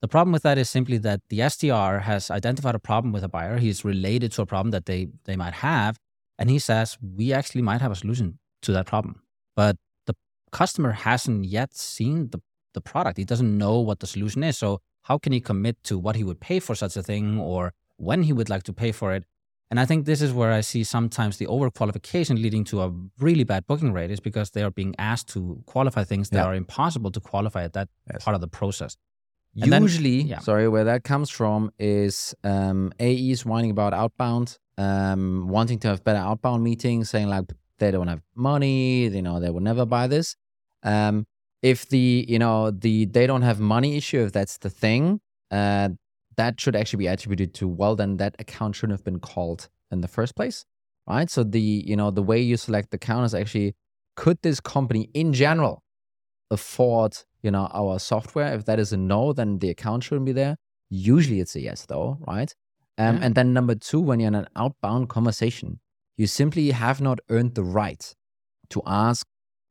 The problem with that is simply that the SDR has identified a problem with a buyer. He's related to a problem that they, they might have. And he says, we actually might have a solution to that problem. But customer hasn't yet seen the, the product. He doesn't know what the solution is. So how can he commit to what he would pay for such a thing or when he would like to pay for it? And I think this is where I see sometimes the overqualification leading to a really bad booking rate is because they are being asked to qualify things that yeah. are impossible to qualify at that yes. part of the process. And Usually, then, yeah. sorry, where that comes from is um, AEs whining about outbound, um, wanting to have better outbound meetings, saying like they don't have money, you know, they will never buy this. Um, if the you know the they don't have money issue, if that's the thing, uh, that should actually be attributed to well, then that account shouldn't have been called in the first place, right? So the you know the way you select the account is actually could this company in general afford you know our software? If that is a no, then the account shouldn't be there. Usually it's a yes, though, right? Um, yeah. And then number two, when you're in an outbound conversation, you simply have not earned the right to ask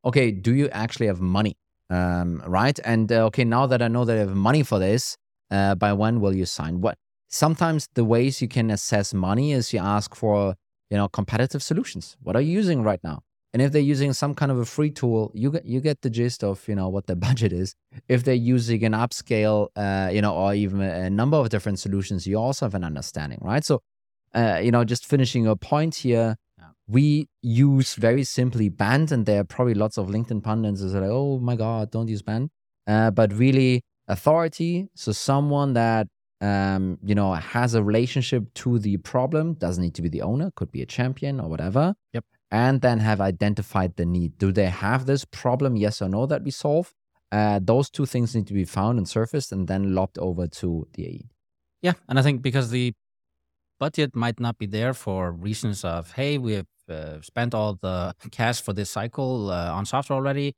okay, do you actually have money? Um, right? And uh, okay, now that I know that I have money for this, uh, by when will you sign? What? Sometimes the ways you can assess money is you ask for, you know, competitive solutions. What are you using right now? And if they're using some kind of a free tool, you get you get the gist of you know what their budget is. If they're using an upscale, uh, you know, or even a number of different solutions, you also have an understanding, right? So, uh, you know, just finishing a point here, we use very simply BANT, and there are probably lots of LinkedIn pundits that are like, oh my God, don't use BANT. Uh, but really, authority. So someone that um, you know has a relationship to the problem doesn't need to be the owner, could be a champion or whatever. Yep. And then have identified the need. Do they have this problem? Yes or no that we solve. Uh, those two things need to be found and surfaced, and then lopped over to the AE. Yeah, and I think because the budget might not be there for reasons of hey, we have uh, spent all the cash for this cycle uh, on software already.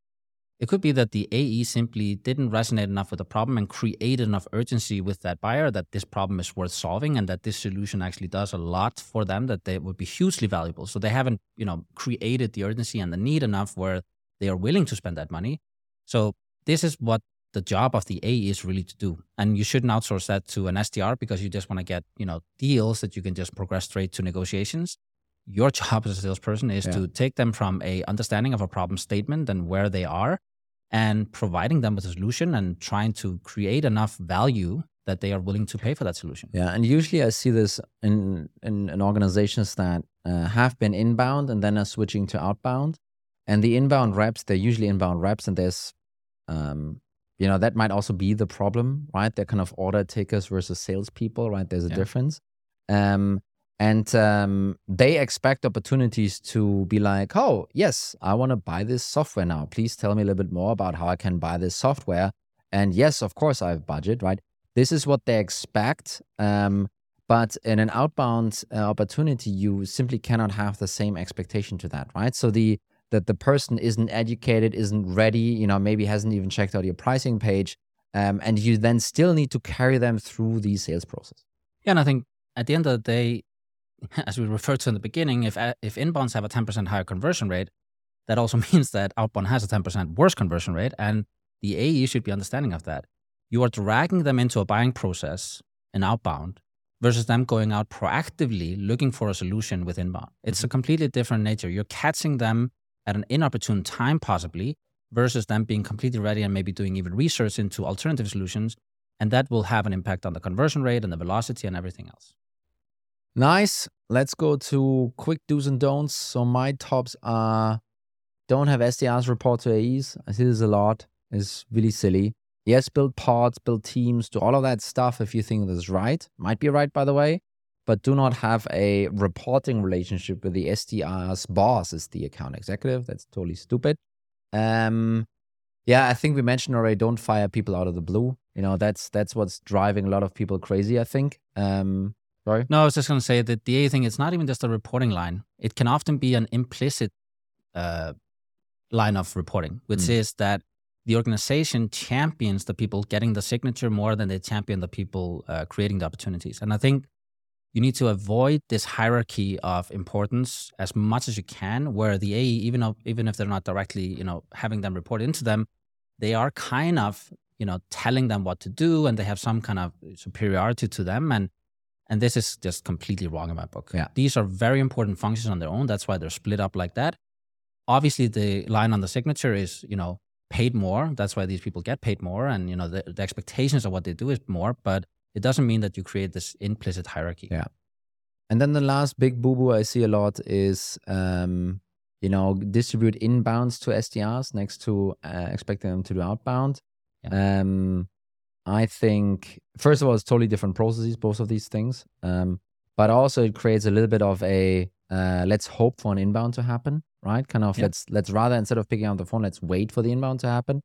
It could be that the AE simply didn't resonate enough with the problem and created enough urgency with that buyer that this problem is worth solving and that this solution actually does a lot for them that they would be hugely valuable. So they haven't, you know, created the urgency and the need enough where they are willing to spend that money. So this is what the job of the AE is really to do. And you shouldn't outsource that to an SDR because you just want to get, you know, deals that you can just progress straight to negotiations your job as a salesperson is yeah. to take them from a understanding of a problem statement and where they are and providing them with a solution and trying to create enough value that they are willing to pay for that solution. Yeah, and usually I see this in in, in organizations that uh, have been inbound and then are switching to outbound. And the inbound reps, they're usually inbound reps, and there's, um, you know, that might also be the problem, right? They're kind of order takers versus salespeople, right? There's a yeah. difference. Um, and um, they expect opportunities to be like, oh, yes, I want to buy this software now. Please tell me a little bit more about how I can buy this software. And yes, of course, I have budget, right? This is what they expect. Um, but in an outbound uh, opportunity, you simply cannot have the same expectation to that, right? So the that the person isn't educated, isn't ready, you know, maybe hasn't even checked out your pricing page, um, and you then still need to carry them through the sales process. Yeah, and I think at the end of the day, as we referred to in the beginning, if uh, if inbounds have a 10% higher conversion rate, that also means that outbound has a 10% worse conversion rate, and the AE should be understanding of that. you are dragging them into a buying process in outbound versus them going out proactively looking for a solution with inbound. It's mm-hmm. a completely different nature. You're catching them at an inopportune time, possibly, versus them being completely ready and maybe doing even research into alternative solutions. And that will have an impact on the conversion rate and the velocity and everything else. Nice. Let's go to quick do's and don'ts. So my tops are don't have SDRs report to AEs. I see this a lot. It's really silly. Yes, build pods, build teams, do all of that stuff if you think this is right. Might be right, by the way, but do not have a reporting relationship with the SDR's boss is the account executive. That's totally stupid. Um, yeah, I think we mentioned already. Don't fire people out of the blue. You know, that's that's what's driving a lot of people crazy. I think. Um, sorry. No, I was just going to say that the A thing. It's not even just a reporting line. It can often be an implicit uh, line of reporting, which mm. is that the organization champions the people getting the signature more than they champion the people uh, creating the opportunities. And I think you need to avoid this hierarchy of importance as much as you can, where the AE, even though, even if they're not directly, you know, having them report into them, they are kind of, you know, telling them what to do, and they have some kind of superiority to them. And and this is just completely wrong in my book. Yeah. These are very important functions on their own. That's why they're split up like that. Obviously, the line on the signature is, you know, paid more. That's why these people get paid more, and you know the, the expectations of what they do is more. But it doesn't mean that you create this implicit hierarchy. Yeah. And then the last big boo boo I see a lot is, um, you know, distribute inbounds to SDRs next to uh, expecting them to do outbound. Yeah. Um, I think first of all, it's totally different processes, both of these things. Um, but also it creates a little bit of a uh, let's hope for an inbound to happen, right? Kind of yeah. let's let's rather instead of picking up the phone, let's wait for the inbound to happen.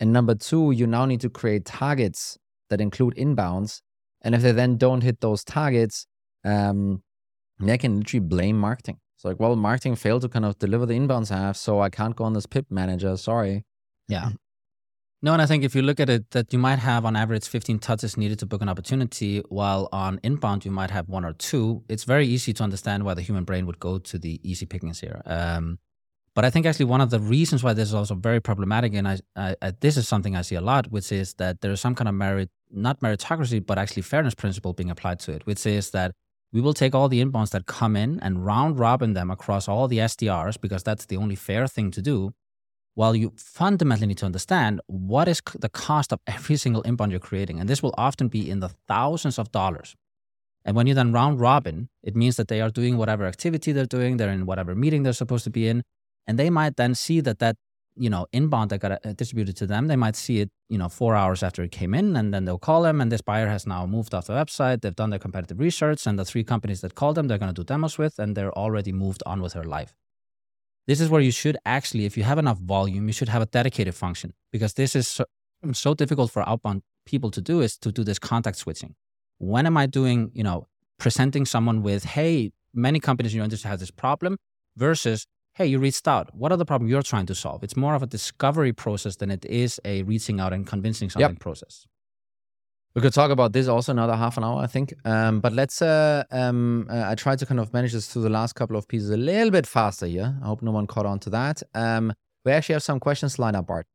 And number two, you now need to create targets that include inbounds. And if they then don't hit those targets, um, they can literally blame marketing. It's like, well, marketing failed to kind of deliver the inbounds I have, so I can't go on this PIP manager. Sorry. Yeah. No, and I think if you look at it, that you might have on average 15 touches needed to book an opportunity, while on inbound you might have one or two. It's very easy to understand why the human brain would go to the easy pickings here. Um, but I think actually one of the reasons why this is also very problematic, and I, I, I, this is something I see a lot, which is that there is some kind of merit, not meritocracy, but actually fairness principle being applied to it, which is that we will take all the inbounds that come in and round robin them across all the SDRs because that's the only fair thing to do well, you fundamentally need to understand what is the cost of every single inbound you're creating. And this will often be in the thousands of dollars. And when you then round robin, it means that they are doing whatever activity they're doing, they're in whatever meeting they're supposed to be in. And they might then see that that, you know, inbound that got uh, distributed to them, they might see it, you know, four hours after it came in. And then they'll call them. And this buyer has now moved off the website. They've done their competitive research. And the three companies that called them, they're going to do demos with. And they're already moved on with their life. This is where you should actually, if you have enough volume, you should have a dedicated function because this is so, so difficult for outbound people to do is to do this context switching. When am I doing, you know, presenting someone with, hey, many companies in your industry have this problem versus, hey, you reached out. What are the problem you're trying to solve? It's more of a discovery process than it is a reaching out and convincing something yep. process. We could talk about this also another half an hour, I think. Um, but let's. Uh, um, uh, I tried to kind of manage this through the last couple of pieces a little bit faster here. I hope no one caught on to that. Um, we actually have some questions lined up, Bart.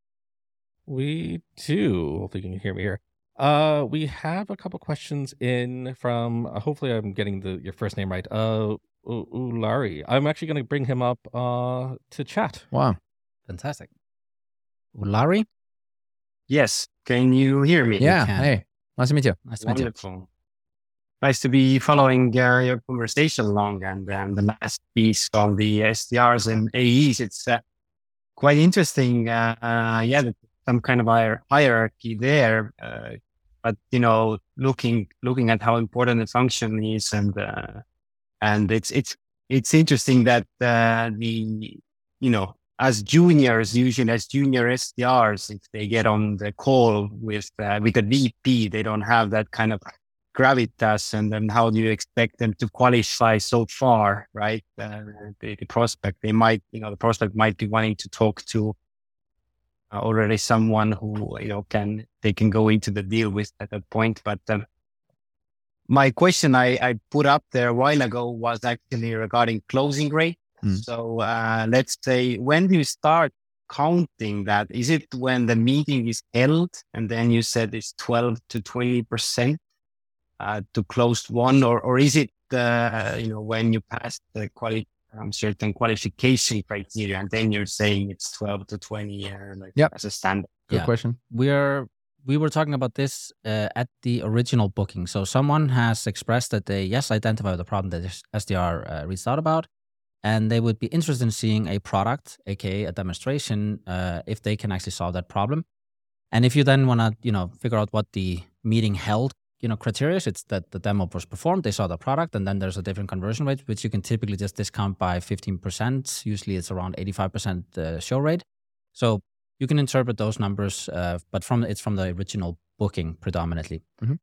We do. Hopefully, you can hear me here. Uh, we have a couple questions in from. Uh, hopefully, I'm getting the your first name right. Uh, Ulari. I'm actually going to bring him up uh to chat. Wow, fantastic. Ulari. Yes. Can you hear me? Yeah. Hey. Nice to meet you. Nice to meet Wonderful. you. Nice to be following uh, your conversation along and, and the last piece on the SDRs and AEs. It's uh, quite interesting. Uh, uh yeah, some kind of hierarchy there. Uh, but you know, looking looking at how important the function is, and uh, and it's it's it's interesting that the you know as juniors, usually as junior SDRs, if they get on the call with uh, with a VP, they don't have that kind of gravitas. And then how do you expect them to qualify so far, right? Uh, the, the, prospect, they might, you know, the prospect might be wanting to talk to uh, already someone who, you know, can, they can go into the deal with at that point. But um, my question I, I put up there a while ago was actually regarding closing rate. Mm. So uh, let's say, when do you start counting that? Is it when the meeting is held and then you said it's 12 to 20% uh, to close one, or, or is it, uh, you know, when you pass the quality, um, certain qualification criteria and then you're saying it's 12 to 20 uh, like Yep. as a standard? Good Yeah. question. we're we were talking about this uh, at the original booking. So someone has expressed that they yes identify the problem that SDR uh, reached out about, and they would be interested in seeing a product, aka a demonstration, uh, if they can actually solve that problem. And if you then want to you know figure out what the meeting held you know criteria it's that the demo was performed, they saw the product, and then there's a different conversion rate, which you can typically just discount by 15%. Usually it's around 85% uh, show rate. So you can interpret those numbers, uh, but from it's from the original booking predominantly. Mhm.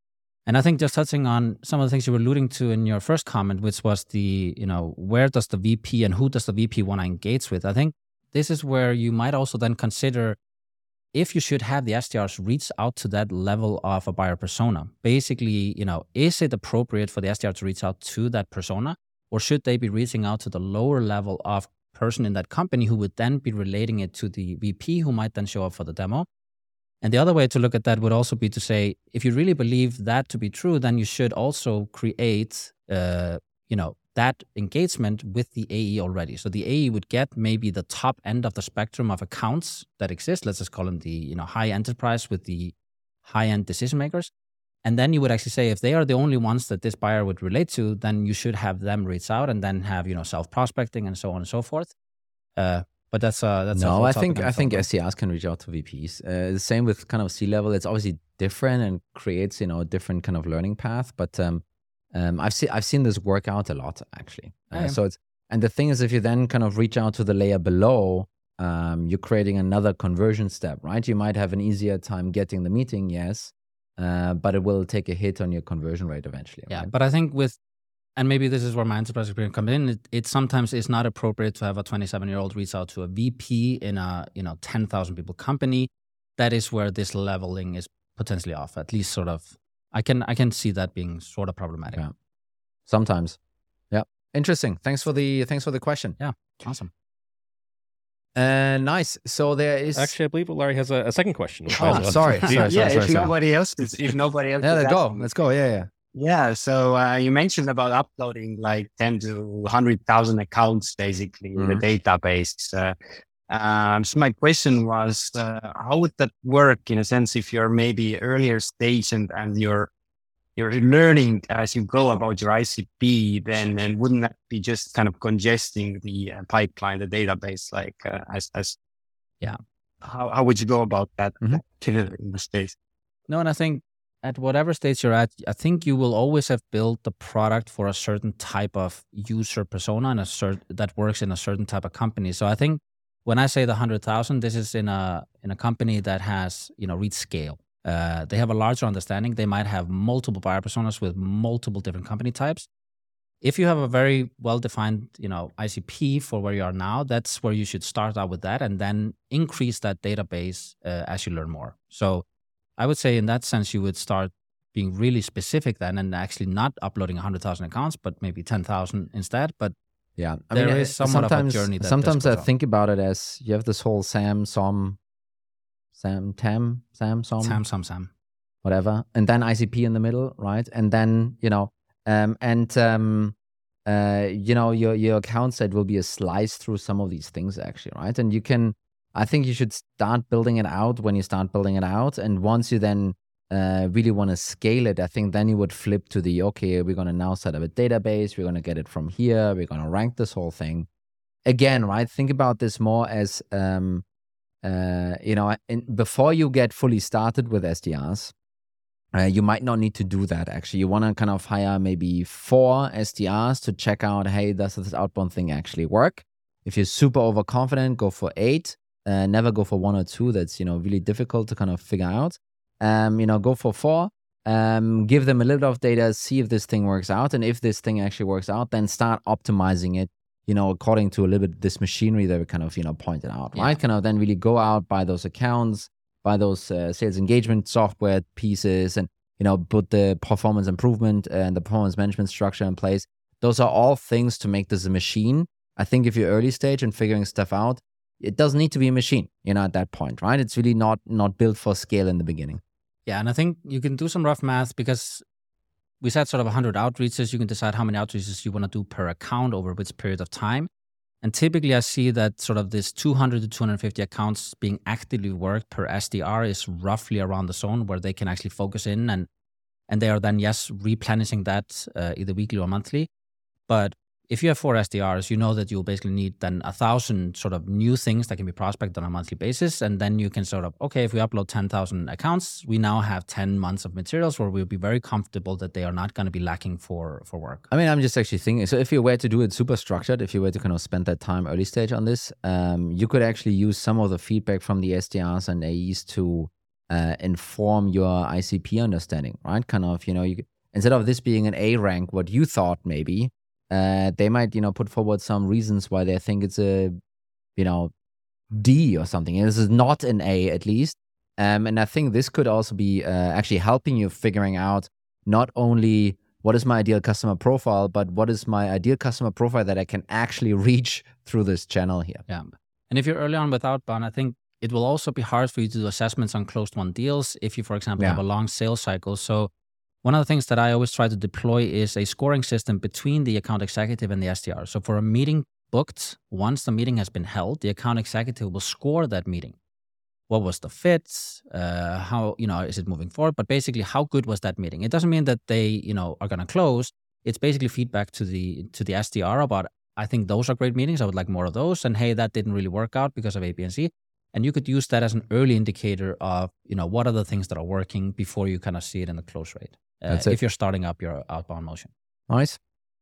And I think just touching on some of the things you were alluding to in your first comment, which was the you know where does the VP and who does the VP want to engage with? I think this is where you might also then consider if you should have the SDRs reach out to that level of a buyer persona. Basically, you know, is it appropriate for the SDR to reach out to that persona, or should they be reaching out to the lower level of person in that company who would then be relating it to the VP who might then show up for the demo. And the other way to look at that would also be to say, if you really believe that to be true, then you should also create, uh, you know, that engagement with the AE already. So the AE would get maybe the top end of the spectrum of accounts that exist. Let's just call them the, you know, high enterprise with the high end decision makers. And then you would actually say if they are the only ones that this buyer would relate to, then you should have them reach out and then have you know self prospecting and so on and so forth. Uh, but that's uh, that's no, I think I think. SDRs can reach out to VPs. Uh, the same with kind of C level. It's obviously different and creates you know a different kind of learning path. But um, um, I've seen I've seen this work out a lot actually. Uh, yeah. So it's and the thing is, if you then kind of reach out to the layer below, um, you're creating another conversion step, right? You might have an easier time getting the meeting, yes, uh, but it will take a hit on your conversion rate eventually. Yeah, right? but I think with, and maybe this is where my enterprise experience comes in. It, it sometimes is not appropriate to have a 27 year old reach out to a VP in a you know 10,000 people company. That is where this leveling is potentially off. At least sort of, I can I can see that being sort of problematic. Yeah. Sometimes, yeah. Interesting. Thanks for the thanks for the question. Yeah, awesome. Uh, nice. So there is Actually, I believe Larry has a, a second question. Oh, as well. sorry, sorry, yeah, sorry, if sorry. nobody else is, if nobody else. Yeah, let's go. Let's go. Yeah, yeah. Yeah. So uh, you mentioned about uploading like 10 to 100,000 accounts basically in the database. Uh, um, so my question was, uh, how would that work in a sense if you're maybe earlier stage and, and you're, you're learning as you go about your ICP, then, and wouldn't that be just kind of congesting the uh, pipeline, the database, like, uh, as, as, Yeah. how, how would you go about that Mhm. in the space? No, and I think at whatever stage you're at, I think you will always have built the product for a certain type of user persona and a cert that works in a certain type of company. So I think when I say the hundred thousand, this is in a in a company that has you know reached scale. Uh, they have a larger understanding. They might have multiple buyer personas with multiple different company types. If you have a very well defined, you know, ICP for where you are now, that's where you should start out with that, and then increase that database uh, as you learn more. So I would say in that sense, you would start being really specific then and actually not uploading 100,000 accounts, but maybe 10,000 instead. But Yeah, I There mean, is somewhat of a sometimes, journey that sometimes I on. think about it as you have this whole SAM, SOM, SAM, TAM, SAM, SOM, SAM, SAM, SAM. whatever, and then ICP in the middle, right? And then you know, um, and um, uh, you know, your your account set will be a slice through some of these things actually, right? And you can, I think you should start building it out when you start building it out, and once you then uh, really want to scale it, I think then you would flip to the okay, we're going to now set up a database, we're going to get it from here, we're going to rank this whole thing. Again, right? Think about this more as, um, uh, you know, before you get fully started with SDRs, uh, you might not need to do that actually. You want to kind of hire maybe four SDRs to check out, hey, does this outbound thing actually work? If you're super overconfident, go for eight. Uh, never go for one or two. That's you know really difficult to kind of figure out um, you know, go for four, um, give them a little bit of data, see if this thing works out. And if this thing actually works out, then start optimizing it, you know, according to a little bit this machinery that we kind of, you know, pointed out, Yeah. right? Kind of then really go out, buy those accounts, buy those uh, sales engagement software pieces and, you know, put the performance improvement and the performance management structure in place. Those are all things to make this a machine. I think if you're early stage and figuring stuff out, it doesn't need to be a machine, you know, at that point, right? It's really not not built for scale in the beginning. Yeah, and I think you can do some rough math because we said sort of 100 outreaches. You can decide how many outreaches you want to do per account over which period of time. And typically, I see that sort of this 200 to 250 accounts being actively worked per SDR is roughly around the zone where they can actually focus in and and they are then yes replenishing that uh, either weekly or monthly. But if you have four SDRs, you know that you'll basically need then a thousand sort of new things that can be prospected on a monthly basis. And then you can sort of, okay, if we upload 10,000 accounts, we now have 10 months of materials where we'll be very comfortable that they are not going to be lacking for, for work. I mean, I'm just actually thinking. So, if you were to do it super structured, if you were to kind of spend that time early stage on this, um, you could actually use some of the feedback from the SDRs and AEs to uh, inform your ICP understanding, right? Kind of, you know, you instead of this being an A rank, what you thought maybe, uh, they might, you know, put forward some reasons why they think it's a, you know, D or something. And this is not an A at least. Um, and I think this could also be uh, actually helping you figuring out not only what is my ideal customer profile, but what is my ideal customer profile that I can actually reach through this channel here. Yeah. And if you're early on with outbound, I think it will also be hard for you to do assessments on closed won deals if you, for example, Yeah. have a long sales cycle. So one of the things that I always try to deploy is a scoring system between the account executive and the SDR. So for a meeting booked, once the meeting has been held, the account executive will score that meeting. What was the fit? Uh, how you know is it moving forward? But basically, how good was that meeting? It doesn't mean that they you know are going to close. It's basically feedback to the to the SDR about I think those are great meetings. I would like more of those. And hey, that didn't really work out because of A, B, and C. And you could use that as an early indicator of you know what are the things that are working before you kind of see it in the close rate. Uh, if you're starting up your outbound motion. Nice.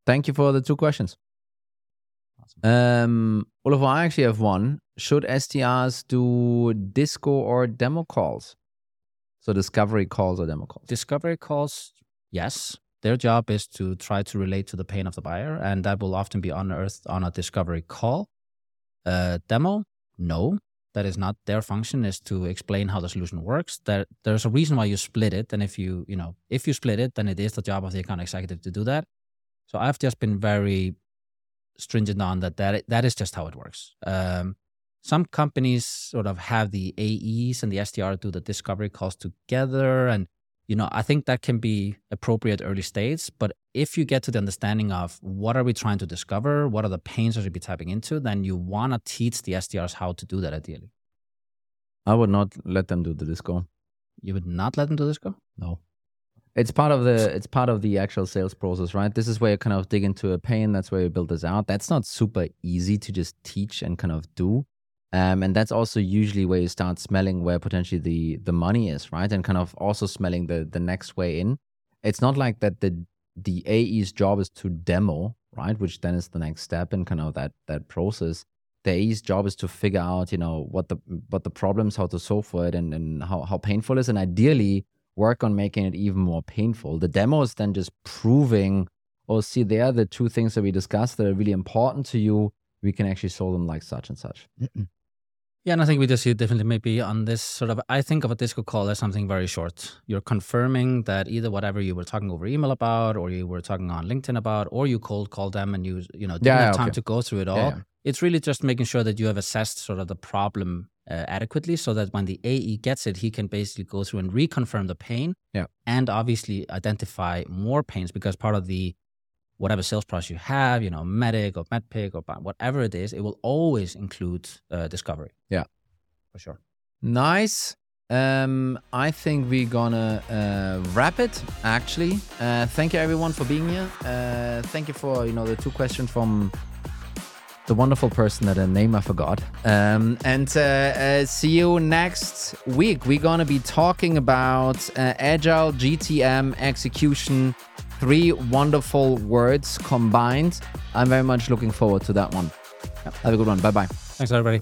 Thank you for the two questions. Awesome. Um, Olaf, I actually have one. Should SDRs do disco or demo calls? So discovery calls or demo calls? Discovery calls, yes. Their job is to try to relate to the pain of the buyer, and that will often be unearthed on a discovery call. Uh, demo, no. That is not their function. Is to explain how the solution works. There, there's a reason why you split it, and if you, you know, if you split it, then it is the job of the account executive to do that. So I've just been very stringent on that. That that is just how it works. Um, some companies sort of have the AEs and the SDR do the discovery calls together. And, you know, I think that can be appropriate early stage. But if you get to the understanding of what are we trying to discover, what are the pains that should be tapping into, then you want to teach the SDRs how to do that ideally. I would not let them do the disco. You would not let them do disco? No. It's part of the it's part of the actual sales process, right? This is where you kind of dig into a pain. That's where you build this out. That's not super easy to just teach and kind of do. Um, and that's also usually where you start smelling where potentially the the money is, right? And kind of also smelling the the next way in. It's not like that the the AE's job is to demo, right? Which then is the next step in kind of that that process. The AE's job is to figure out, you know, what the what the problems, how to solve for it, and and how how painful it is, and ideally work on making it even more painful. The demo is then just proving, oh, see, there are the two things that we discussed that are really important to you. We can actually solve them like such and such. Yeah, and I think we just see it differently maybe on this sort of I think of a disco call as something very short. You're confirming that either whatever you were talking over email about or you were talking on LinkedIn about or you cold call them and you you know didn't Yeah, have time okay. to go through it all. Yeah, yeah. It's really just making sure that you have assessed sort of the problem uh, adequately so that when the AE gets it, he can basically go through and reconfirm the pain Yeah. and obviously identify more pains because part of the whatever sales process you have, you know, MEDDIC or MEDDPICC or whatever it is, it will always include uh, discovery. Yeah. For sure. Nice. Um, I think we're gonna uh, wrap it. Actually, uh, thank you everyone for being here. Uh, thank you for you know the two questions from the wonderful person that a name I forgot. Um, and uh, uh, see you next week. We're gonna be talking about uh, agile GTM execution. Three wonderful words combined. I'm very much looking forward to that one. Have a good one. Bye bye. Thanks, everybody.